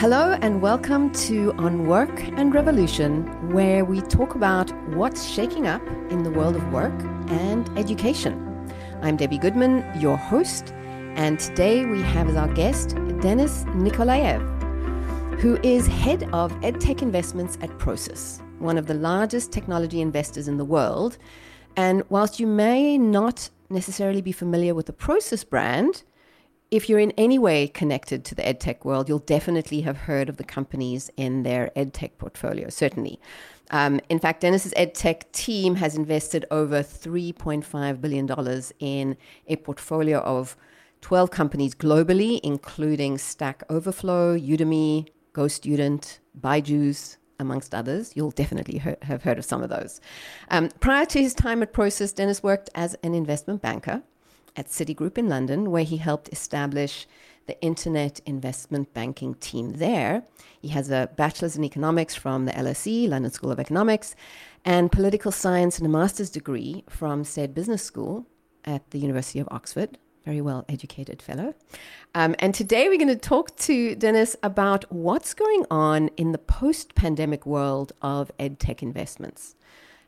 Hello, and welcome to On Work and Revolution, where we talk about what's shaking up in the world of work and education. I'm Debbie Goodman, your host, and today we have as our guest Denis Nikolaev, who is head of EdTech investments at Prosus, one of the largest technology investors in the world. And whilst you may not necessarily be familiar with the Prosus brand, if you're in any way connected to the edtech world, you'll definitely have heard of the companies in their edtech portfolio, certainly. Um, in fact, Denis's edtech team has invested over $3.5 billion in a portfolio of 12 companies globally, including Stack Overflow, Udemy, GoStudent, Byju's, amongst others. You'll definitely he- have heard of some of those. Um, prior to his time at Prosus, Denis worked as an investment banker at Citigroup in London, where he helped establish the internet investment banking team there. He has a bachelor's in economics from the LSE, London School of Economics, and political science and a master's degree from Saïd Business School at the University of Oxford. Very well educated fellow. Um, and today we're going to talk to Denis about what's going on in the post pandemic world of edtech investments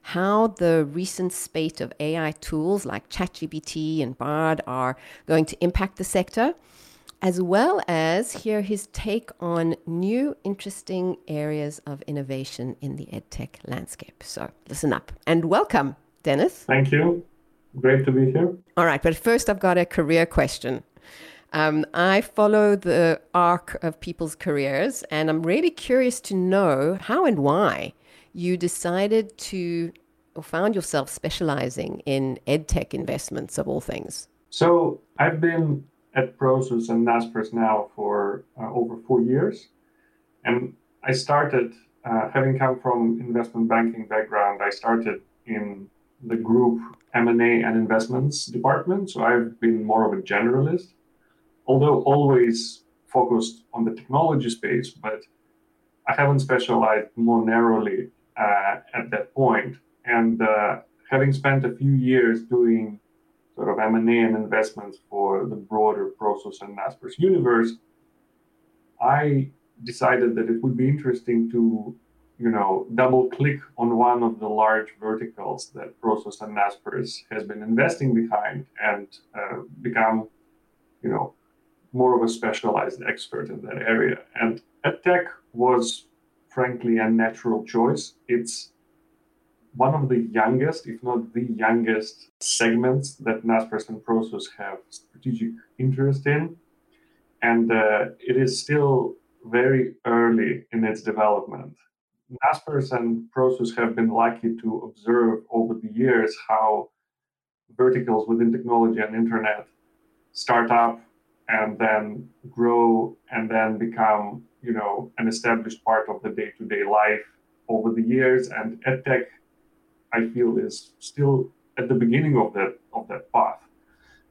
how the recent spate of AI tools like ChatGPT and Bard are going to impact the sector, as well as hear his take on new interesting areas of innovation in the edtech landscape. So listen up and welcome, Denis. Thank you. Great to be here. All right, but first I've got a career question. Um, I follow the arc of people's careers, and I'm really curious to know how and why you decided to or found yourself specializing in edtech investments of all things? So I've been at Prosus and Naspers now for uh, over four years, and I started uh, having come from investment banking background. I started in the group M&A and investments department, so I've been more of a generalist, although always focused on the technology space, but I haven't specialized more narrowly uh, at that point. And uh, having spent a few years doing sort of M&A and investments for the broader Prosus and Naspers universe, I decided that it would be interesting to, you know, double click on one of the large verticals that Prosus and Naspers has been investing behind and uh, become, you know, more of a specialized expert in that area. And EdTech was frankly a natural choice. It's one of the youngest, if not the youngest, segments that Naspers and Prosus have strategic interest in. And uh, it is still very early in its development. Naspers and Prosus have been lucky to observe over the years how verticals within technology and internet start up and then grow and then become, you know, an established part of the day-to-day life over the years. And EdTech I feel is still at the beginning of that of that path.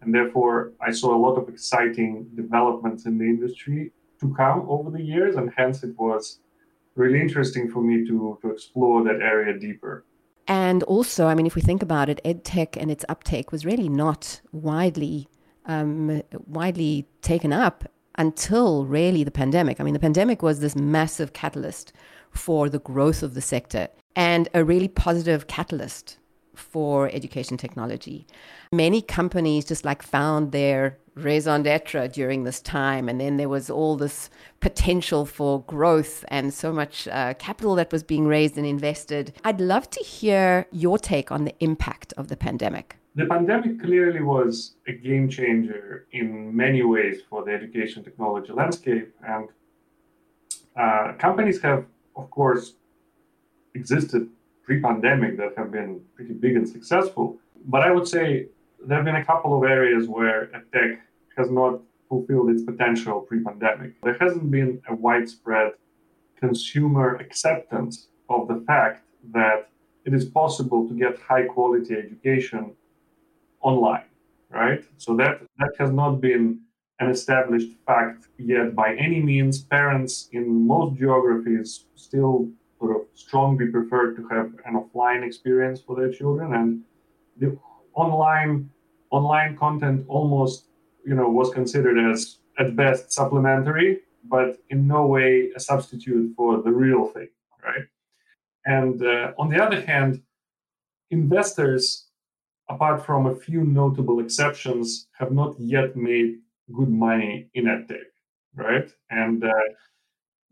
And therefore, I saw a lot of exciting developments in the industry to come over the years, and hence it was really interesting for me to to explore that area deeper. And also, I mean, if we think about it, edtech and its uptake was really not widely um, widely taken up until really the pandemic. I mean, the pandemic was this massive catalyst for the growth of the sector and a really positive catalyst for education technology. Many companies just like found their raison d'etre during this time, and then there was all this potential for growth and so much uh, capital that was being raised and invested. I'd love to hear your take on the impact of the pandemic. The pandemic clearly was a game changer in many ways for the education technology landscape, and uh, companies have, of course, existed pre-pandemic that have been pretty big and successful. But I would say there have been a couple of areas where tech has not fulfilled its potential pre-pandemic. There hasn't been a widespread consumer acceptance of the fact that it is possible to get high quality education online, right? So that that has not been an established fact yet by any means. Parents in most geographies still sort of strongly prefer to have an offline experience for their children and the online online content almost you know was considered as at best supplementary but in no way a substitute for the real thing, right? And uh, on the other hand, investors, apart from a few notable exceptions, have not yet made good money in edtech, right? And uh,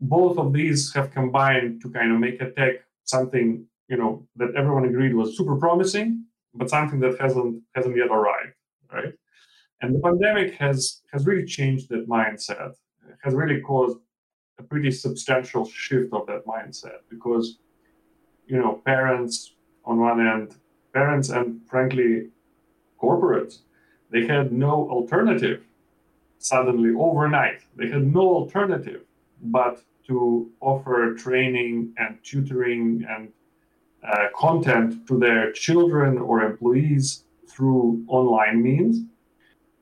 both of these have combined to kind of make edtech something you know that everyone agreed was super promising, but something that hasn't hasn't yet arrived, right? And the pandemic has has really changed that mindset. It has really caused a pretty substantial shift of that mindset because you know parents on one end, parents and frankly corporates, they had no alternative suddenly overnight. They had no alternative but to offer training and tutoring and uh, content to their children or employees through online means.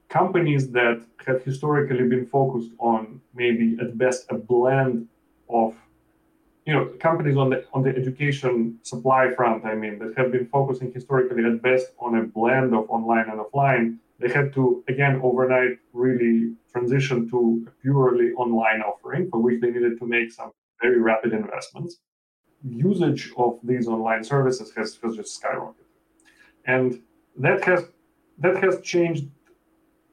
Companies that have historically been focused on maybe at best a blend of you know companies on the on the education supply front i mean that have been focusing historically at best on a blend of online and offline they had to again overnight really transition to a purely online offering for which they needed to make some very rapid investments. Usage of these online services has, has just skyrocketed. And that has that has changed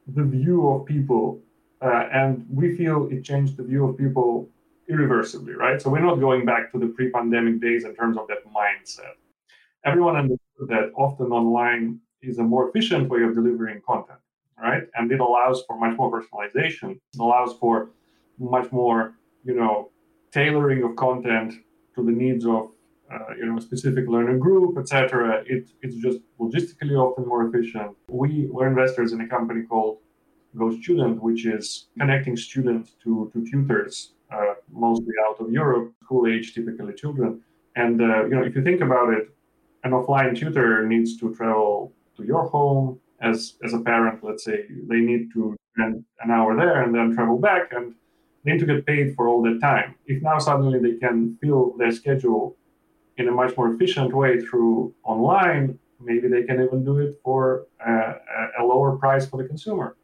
the view of people uh, and we feel it changed the view of people irreversibly right so we're not going back to the pre-pandemic days in terms of that mindset everyone understood that often online is a more efficient way of delivering content, right? And it allows for much more personalization. It allows for much more, you know, tailoring of content to the needs of, uh, you know, a specific learner group, etc. It, it's just logistically often more efficient. We were investors in a company called GoStudent, which is connecting students to, to tutors, mostly out of Europe, school age, typically children. And uh, you know, if you think about it, an offline tutor needs to travel to your home as as a parent let's say. They need to spend an hour there and then travel back and they need to get paid for all that time. If now suddenly they can fill their schedule in a much more efficient way through online maybe they can even do it for a, a lower price for the consumer.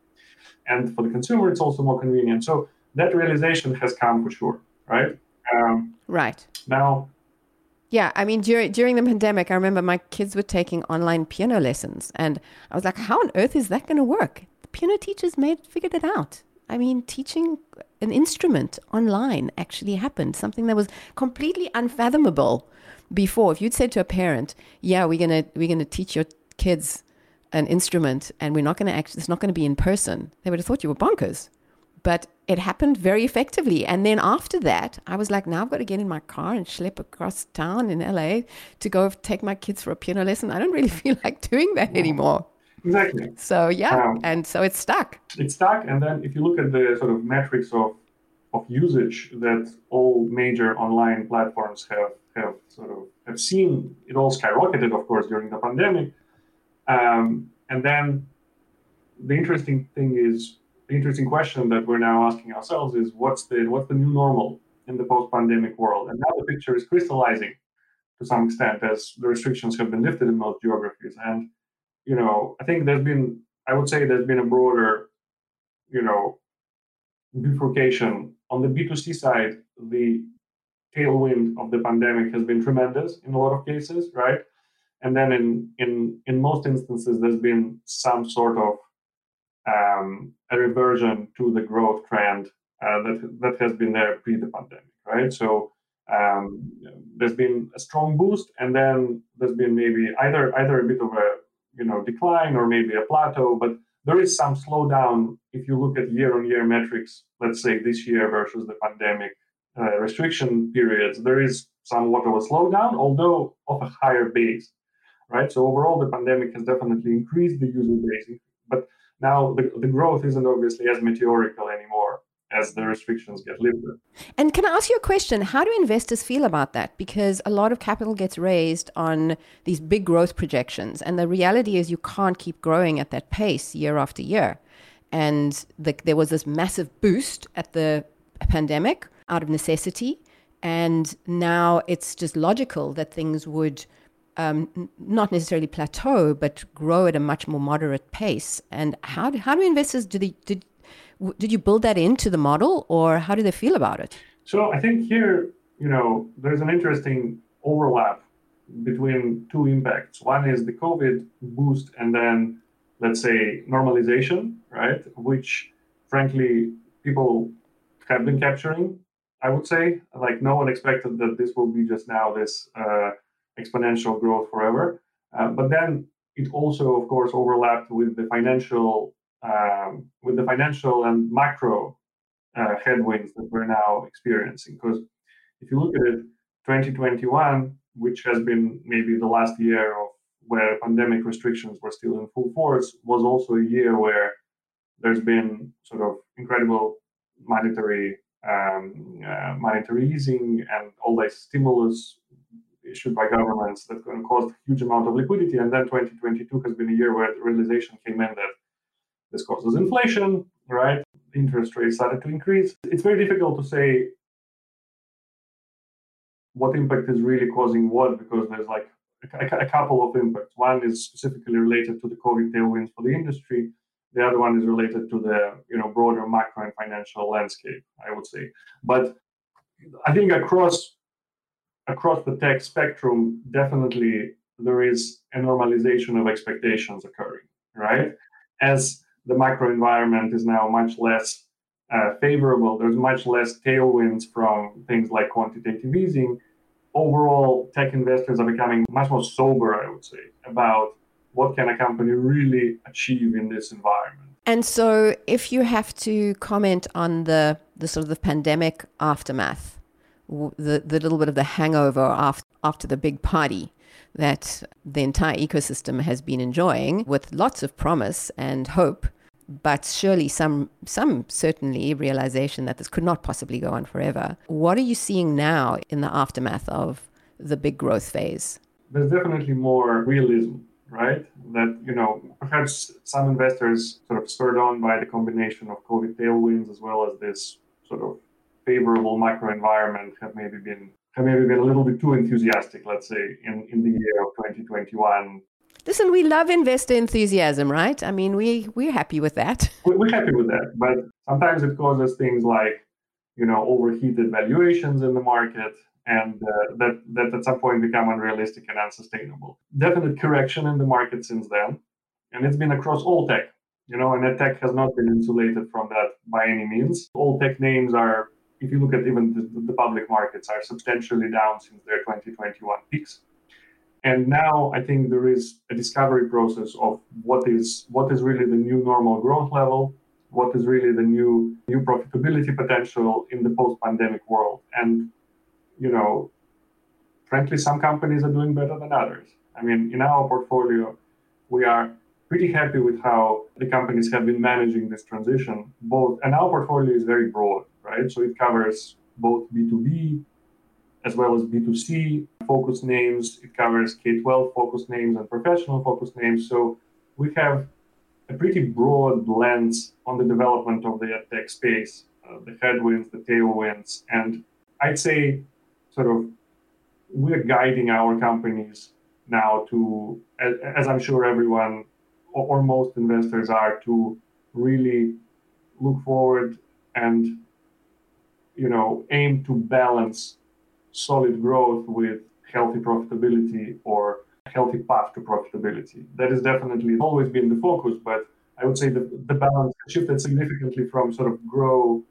And for the consumer it's also more convenient. So that realization has come for sure right um, right now yeah, I mean, during during the pandemic, I remember my kids were taking online piano lessons, and I was like, "How on earth is that going to work?" The piano teachers made figured it out. I mean, teaching an instrument online actually happened, something that was completely unfathomable before. If you'd said to a parent, "Yeah, we're gonna we're gonna teach your kids an instrument, and we're not gonna actually it's not gonna be in person," they would have thought you were bonkers but it happened very effectively. And then after that, I was like, now I've got to get in my car and schlep across town in LA to go take my kids for a piano lesson. I don't really feel like doing that anymore. Exactly. So yeah, um, and so it's stuck. It's stuck. And then if you look at the sort of metrics of of usage that all major online platforms have have sort of have seen, it all skyrocketed, of course, during the pandemic. Um, and then the interesting thing is interesting question that we're now asking ourselves is what's the what's the new normal in the post-pandemic world? And now the picture is crystallizing to some extent as the restrictions have been lifted in most geographies. And you know, I think there's been I would say there's been a broader, you know, bifurcation on the B2C side. The tailwind of the pandemic has been tremendous in a lot of cases, right? And then in in in most instances, there's been some sort of um, a reversion to the growth trend uh, that that has been there pre the pandemic, right? So um, there's been a strong boost, and then there's been maybe either either a bit of a you know decline or maybe a plateau, but there is some slowdown if you look at year-on-year metrics. Let's say this year versus the pandemic uh, restriction periods, there is somewhat of a slowdown, although of a higher base, right? So overall, the pandemic has definitely increased the user base, but now the, the growth isn't obviously as meteorical anymore as the restrictions get lifted. And can I ask you a question? How do investors feel about that? Because a lot of capital gets raised on these big growth projections, and the reality is you can't keep growing at that pace year after year. And the, there was this massive boost at the pandemic out of necessity, and now it's just logical that things would um, not necessarily plateau, but grow at a much more moderate pace. And how do, how do investors do they did did you build that into the model, or how do they feel about it? So I think here, you know, there's an interesting overlap between two impacts. One is the COVID boost, and then let's say normalization, right? Which, frankly, people have been capturing. I would say, like, no one expected that this will be just now this uh, exponential growth forever. Uh, but then it also, of course, overlapped with the financial, um, with the financial and macro uh, headwinds that we're now experiencing. Because if you look at it, 2021, which has been maybe the last year of where pandemic restrictions were still in full force, was also a year where there's been sort of incredible monetary um, uh, monetary easing and all this stimulus issued by governments that going to cause a huge amount of liquidity. And then 2022 has been a year where the realization came in that this causes inflation, right? Interest rates started to increase. It's very difficult to say what impact is really causing what because there's like a, a, couple of impacts. One is specifically related to the COVID tailwinds for the industry. The other one is related to the you know broader macro and financial landscape. I would say, but I think across across the tech spectrum, definitely there is a normalization of expectations occurring, right? As the macro environment is now much less uh, favorable, there's much less tailwinds from things like quantitative easing. Overall, tech investors are becoming much more sober, I would say, about what can a company really achieve in this environment. And so, if you have to comment on the the sort of the pandemic aftermath, the, the little bit of the hangover after, after the big party that the entire ecosystem has been enjoying with lots of promise and hope. But surely some some certainly realization that this could not possibly go on forever. What are you seeing now in the aftermath of the big growth phase? There's definitely more realism right? That you know perhaps some investors sort of spurred on by the combination of covid tailwinds as well as this favorable macro environment have maybe been have maybe been a little bit too enthusiastic, let's say, in, in the year of 2021. Listen, we love investor enthusiasm, right? I mean, we we're happy with that. We're happy with that, but sometimes it causes things like, you know, overheated valuations in the market, and uh, that that at some point become unrealistic and unsustainable. Definite correction in the market since then, and it's been across all tech. You know, and tech has not been insulated from that by any means. All tech names are if you look at even the, the public markets, are substantially down since their 2021 peaks. And now I think there is a discovery process of what is what is really the new normal growth level, what is really the new new profitability potential in the post-pandemic world. And you know, frankly, some companies are doing better than others. I mean, in our portfolio, we are pretty happy with how the companies have been managing this transition. Both, and our portfolio is very broad right? So it covers both B2B as well as B2C focus names. It covers K 12 focus names and professional focus names. So we have a pretty broad lens on the development of the tech space, uh, the headwinds, the tailwinds. And I'd say, sort of, we're guiding our companies now to, as, as I'm sure everyone or, or most investors are, to really look forward and you know, aim to balance solid growth with healthy profitability or healthy path to profitability. That has definitely always been the focus, but I would say the, the balance shifted significantly from sort of grow,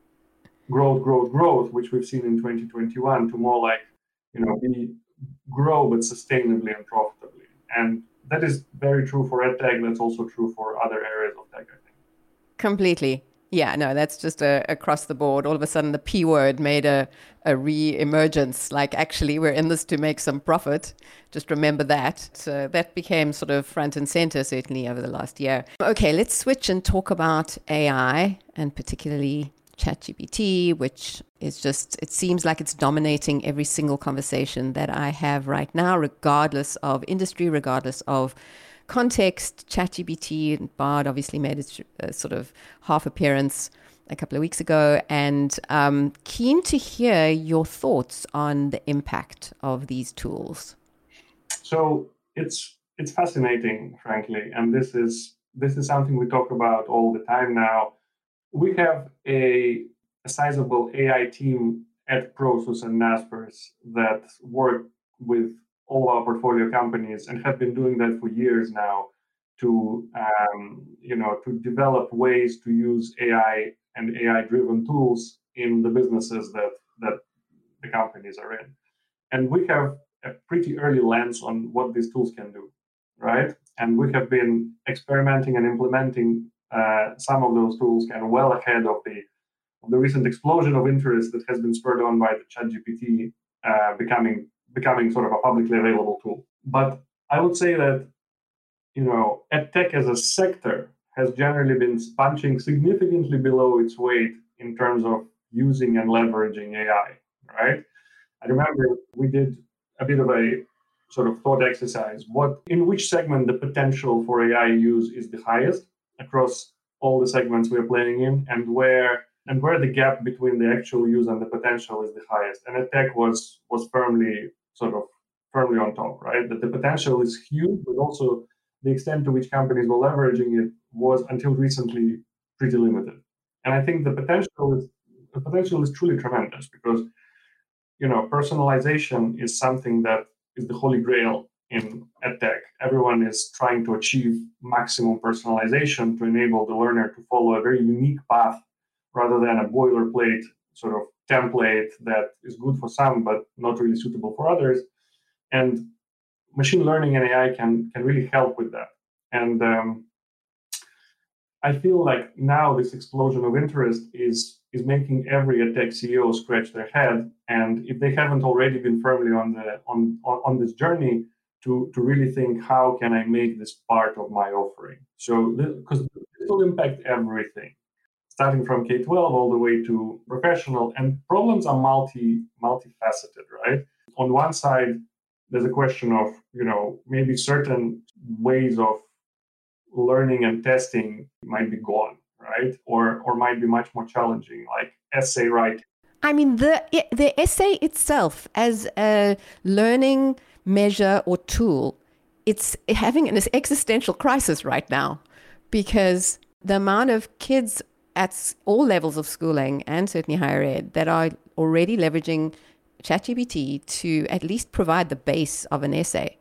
growth, growth, growth, which we've seen in 2021, to more like, you know, be grow but sustainably and profitably. And that is very true for EdTech. That's also true for other areas of tech, I think. Completely. Yeah, no, that's just a, across the board. All of a sudden, the P word made a, a re emergence. Like, actually, we're in this to make some profit. Just remember that. So that became sort of front and center, certainly, over the last year. Okay, let's switch and talk about AI and particularly ChatGPT, which is just, it seems like it's dominating every single conversation that I have right now, regardless of industry, regardless of context, ChatGPT and Bard obviously made its uh, sort of half appearance a couple of weeks ago, and um, keen to hear your thoughts on the impact of these tools. So it's it's fascinating, frankly, and this is this is something we talk about all the time now. we have a, a sizable AI team at Prosus and Naspers that work with all our portfolio companies and have been doing that for years now to um, you know to develop ways to use AI and AI driven tools in the businesses that that the companies are in. And we have a pretty early lens on what these tools can do, right? And we have been experimenting and implementing uh, some of those tools kind of well ahead of the of the recent explosion of interest that has been spurred on by the ChatGPT uh, becoming becoming sort of a publicly available tool. But I would say that you know, tech as a sector has generally been punching significantly below its weight in terms of using and leveraging AI, right? I remember we did a bit of a sort of thought exercise. What in which segment the potential for AI use is the highest across all the segments we're playing in, and where and where the gap between the actual use and the potential is the highest. And tech was was firmly sort of firmly on top, right? That the potential is huge, but also the extent to which companies were leveraging it was until recently pretty limited. And I think the potential is the potential is truly tremendous because you know personalization is something that is the holy grail in edtech. Everyone is trying to achieve maximum personalization to enable the learner to follow a very unique path rather than a boilerplate sort of template that is good for some but not really suitable for others. And machine learning and AI can can really help with that. And um, I feel like now this explosion of interest is is making every tech CEO scratch their head, and if they haven't already been firmly on the on on, this journey, to to really think how can I make this part of my offering. So because this will impact everything, starting from K twelve all the way to professional, and problems are multi multifaceted, right? On one side, there's a question of you know maybe certain ways of learning and testing might be gone right or or might be much more challenging like essay writing i mean the the essay itself as a learning measure or tool it's having an existential crisis right now because the amount of kids at all levels of schooling and certainly higher ed that are already leveraging ChatGPT to at least provide the base of an essay.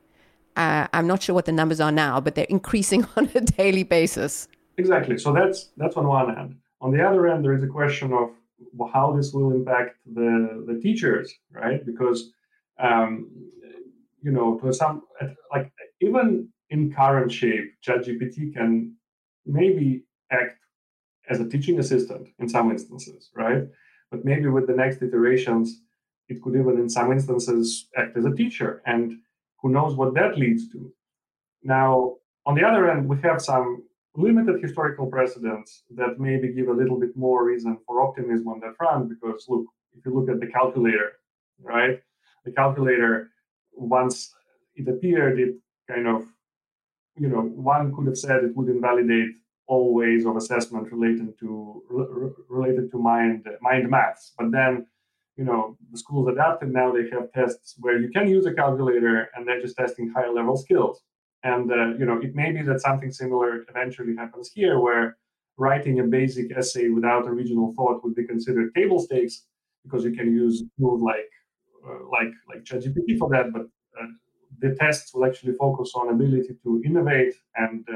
Uh, I'm not sure what the numbers are now, but they're increasing on a daily basis. Exactly. So that's that's on one hand. On the other end, there is a question of how this will impact the the teachers, right? Because um, you know, to some like even in current shape, ChatGPT can maybe act as a teaching assistant in some instances, right? But maybe with the next iterations, it could even, in some instances, act as a teacher. And who knows what that leads to. Now, on the other end, we have some limited historical precedents that maybe give a little bit more reason for optimism on that front. Because, look, if you look at the calculator, right? The calculator, once it appeared, it kind of, you know, one could have said it would invalidate all ways of assessment related to related to mind mind maths. But then you know the schools adapted now they have tests where you can use a calculator and they're just testing higher level skills and uh, you know it may be that something similar eventually happens here where writing a basic essay without original thought would be considered table stakes because you can use tools like uh, like like ChatGPT for that but uh, the tests will actually focus on ability to innovate and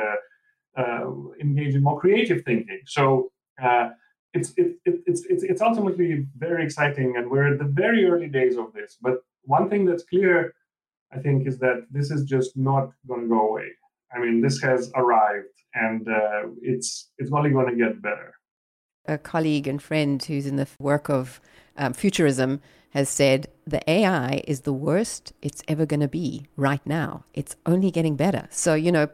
uh, engage in more creative thinking so uh, it's it, it, it's it's it's ultimately very exciting, and we're at the very early days of this. But one thing that's clear, I think, is that this is just not going to go away. I mean, this has arrived, and uh, it's it's only going to get better. A colleague and friend who's in the work of um, futurism has said the AI is the worst it's ever going to be right now. It's only getting better. So, you know,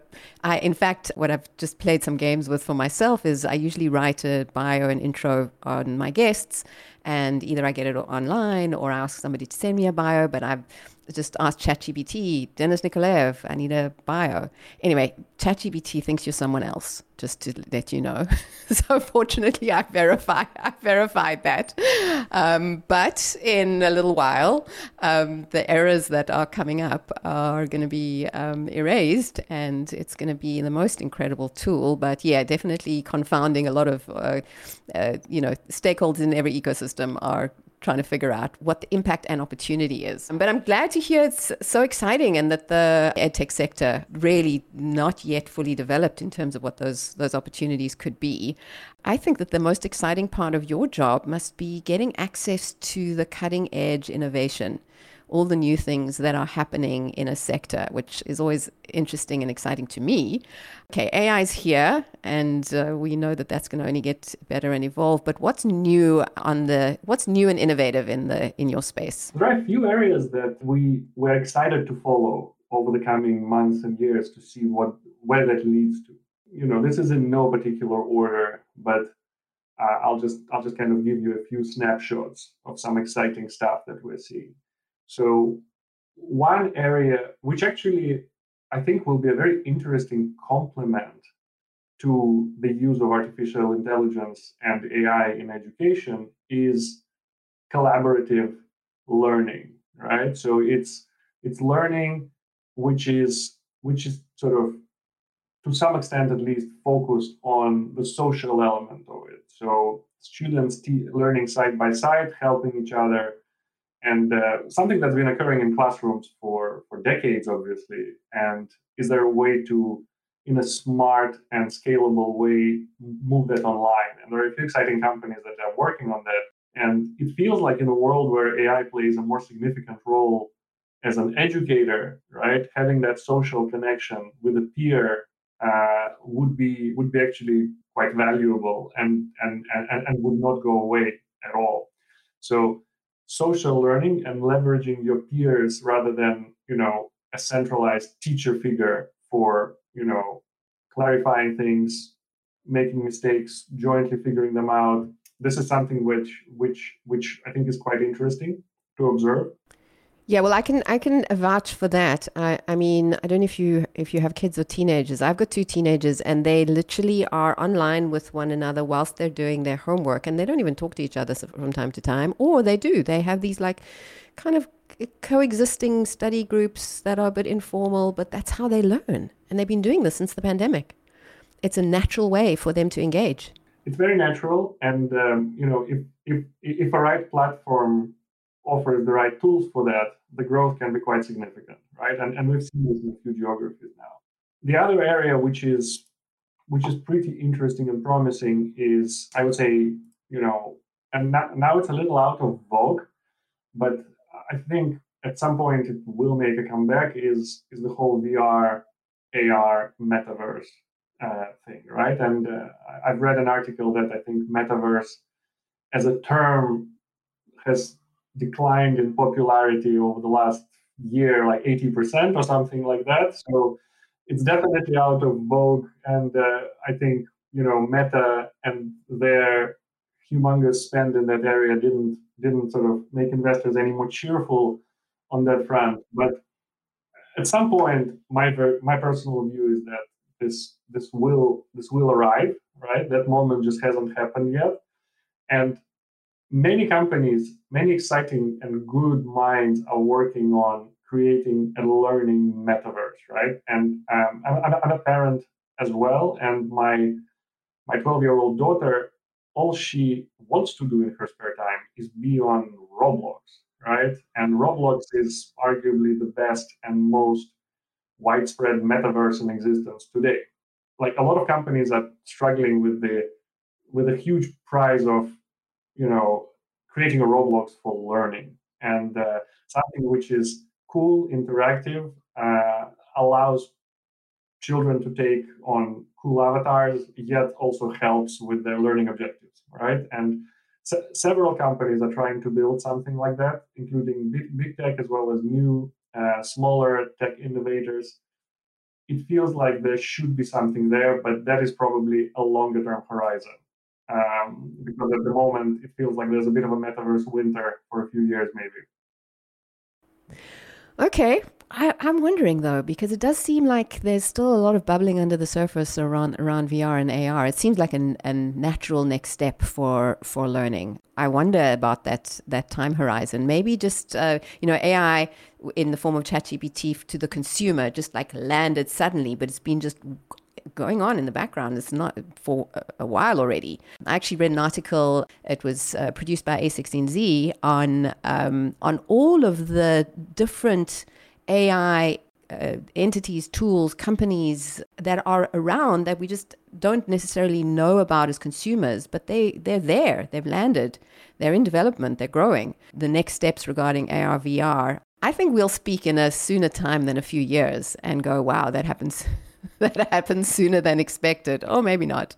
I, in fact, what I've just played some games with for myself is I usually write a bio and intro on my guests, and either I get it online or I ask somebody to send me a bio. But I've just ask ChatGPT, Denis Nikolaev, I need a bio. Anyway, ChatGPT thinks you're someone else, just to let you know. so fortunately, I verify I verified that. Um, but in a little while, um, the errors that are coming up are going to be um, erased, and it's going to be the most incredible tool. But yeah, definitely confounding a lot of uh, uh, you know stakeholders in every ecosystem are trying to figure out what the impact and opportunity is. But I'm glad to hear it's so exciting and that the edtech sector really not yet fully developed in terms of what those those opportunities could be. I think that the most exciting part of your job must be getting access to the cutting edge innovation all the new things that are happening in a sector, which is always interesting and exciting to me. Okay, AI is here, and uh, we know that that's going to only get better and evolve. But what's new on the what's new and innovative in the in your space? There are a few areas that we we're excited to follow over the coming months and years to see what where that leads to. You know, this is in no particular order, but uh, I'll just I'll just kind of give you a few snapshots of some exciting stuff that we're seeing. So one area which actually I think will be a very interesting complement to the use of artificial intelligence and AI in education is collaborative learning, right? So it's it's learning which is which is sort of to some extent at least focused on the social element of it. So students t- learning side by side, helping each other, and uh, something that's been occurring in classrooms for for decades obviously. And is there a way to in a smart and scalable way move that online? And there are a few exciting companies that are working on that. And it feels like in a world where ai plays a more significant role as an educator right having that social connection with a peer uh, would be would be actually quite valuable and, and and and would not go away at all. So social learning and leveraging your peers rather than you know a centralized teacher figure for you know clarifying things making mistakes jointly figuring them out. This is something which which which i think is quite interesting to observe yeah, well, I can I can vouch for that. I, I mean, I don't know if you if you have kids or teenagers. I've got two teenagers, and they literally are online with one another whilst they're doing their homework, and they don't even talk to each other from time to time, or they do. They have these like kind of coexisting study groups that are a bit informal, but that's how they learn, and they've been doing this since the pandemic. It's a natural way for them to engage. It's very natural, and um, you know, if if if a right platform offers the right tools for that, the growth can be quite significant, right? And, and we've seen this in a few geographies now. The other area which is which is pretty interesting and promising is, I would say, you know, and now, now it's a little out of vogue, but I think at some point it will make a comeback. Is is the whole VR, AR, metaverse uh, thing, right? And uh, I've read an article that I think metaverse as a term has declined in popularity over the last year, like 80% or something like that. So it's definitely out of vogue. And uh, I think, you know, Meta and their humongous spend in that area didn't didn't sort of make investors any more cheerful on that front. But at some point, my my personal view is that this this will this will arrive, right? That moment just hasn't happened yet. And many companies, many exciting and good minds are working on creating a learning metaverse, right? And um, I'm, I'm, a parent as well, and my my 12 year old daughter, all she wants to do in her spare time is be on Roblox, right? And Roblox is arguably the best and most widespread metaverse in existence today. Like a lot of companies are struggling with the with a huge prize of you know, creating a Roblox for learning and uh, something which is cool, interactive, uh, allows children to take on cool avatars, yet also helps with their learning objectives, right? And se- several companies are trying to build something like that, including big, big tech as well as new, uh, smaller tech innovators. It feels like there should be something there, but that is probably a longer term horizon um, because at the moment it feels like there's a bit of a metaverse winter for a few years, maybe. Okay. I, am wondering though, because it does seem like there's still a lot of bubbling under the surface around around VR and AR. It seems like a, a natural next step for for learning. I wonder about that that time horizon. Maybe just uh, you know AI in the form of ChatGPT to the consumer just like landed suddenly, but it's been just going on in the background. It's not for a while already. I actually read an article. It was uh, produced by A16Z on um, on all of the different AI uh, entities, tools, companies that are around that we just don't necessarily know about as consumers, but they, they're there, they've landed, they're in development, they're growing. The next steps regarding AR, VR, I think we'll speak in a sooner time than a few years and go, wow, that happens. that happens sooner than expected, or maybe not.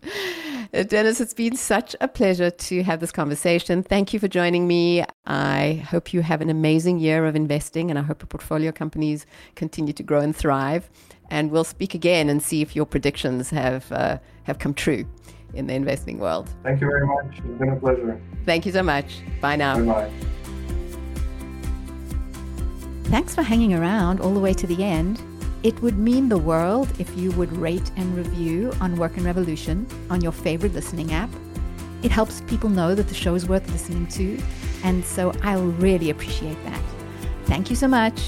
Uh, Denis, it's been such a pleasure to have this conversation. Thank you for joining me. I hope you have an amazing year of investing, and I hope your portfolio companies continue to grow and thrive. And we'll speak again and see if your predictions have uh, have come true in the investing world. Thank you very much. It's been a pleasure. Thank you so much. Bye now. Bye. Thanks for hanging around all the way to the end. It would mean the world if you would rate and review on Work and Revolution on your favorite listening app. It helps people know that the show is worth listening to, and so I'll really appreciate that. Thank you so much.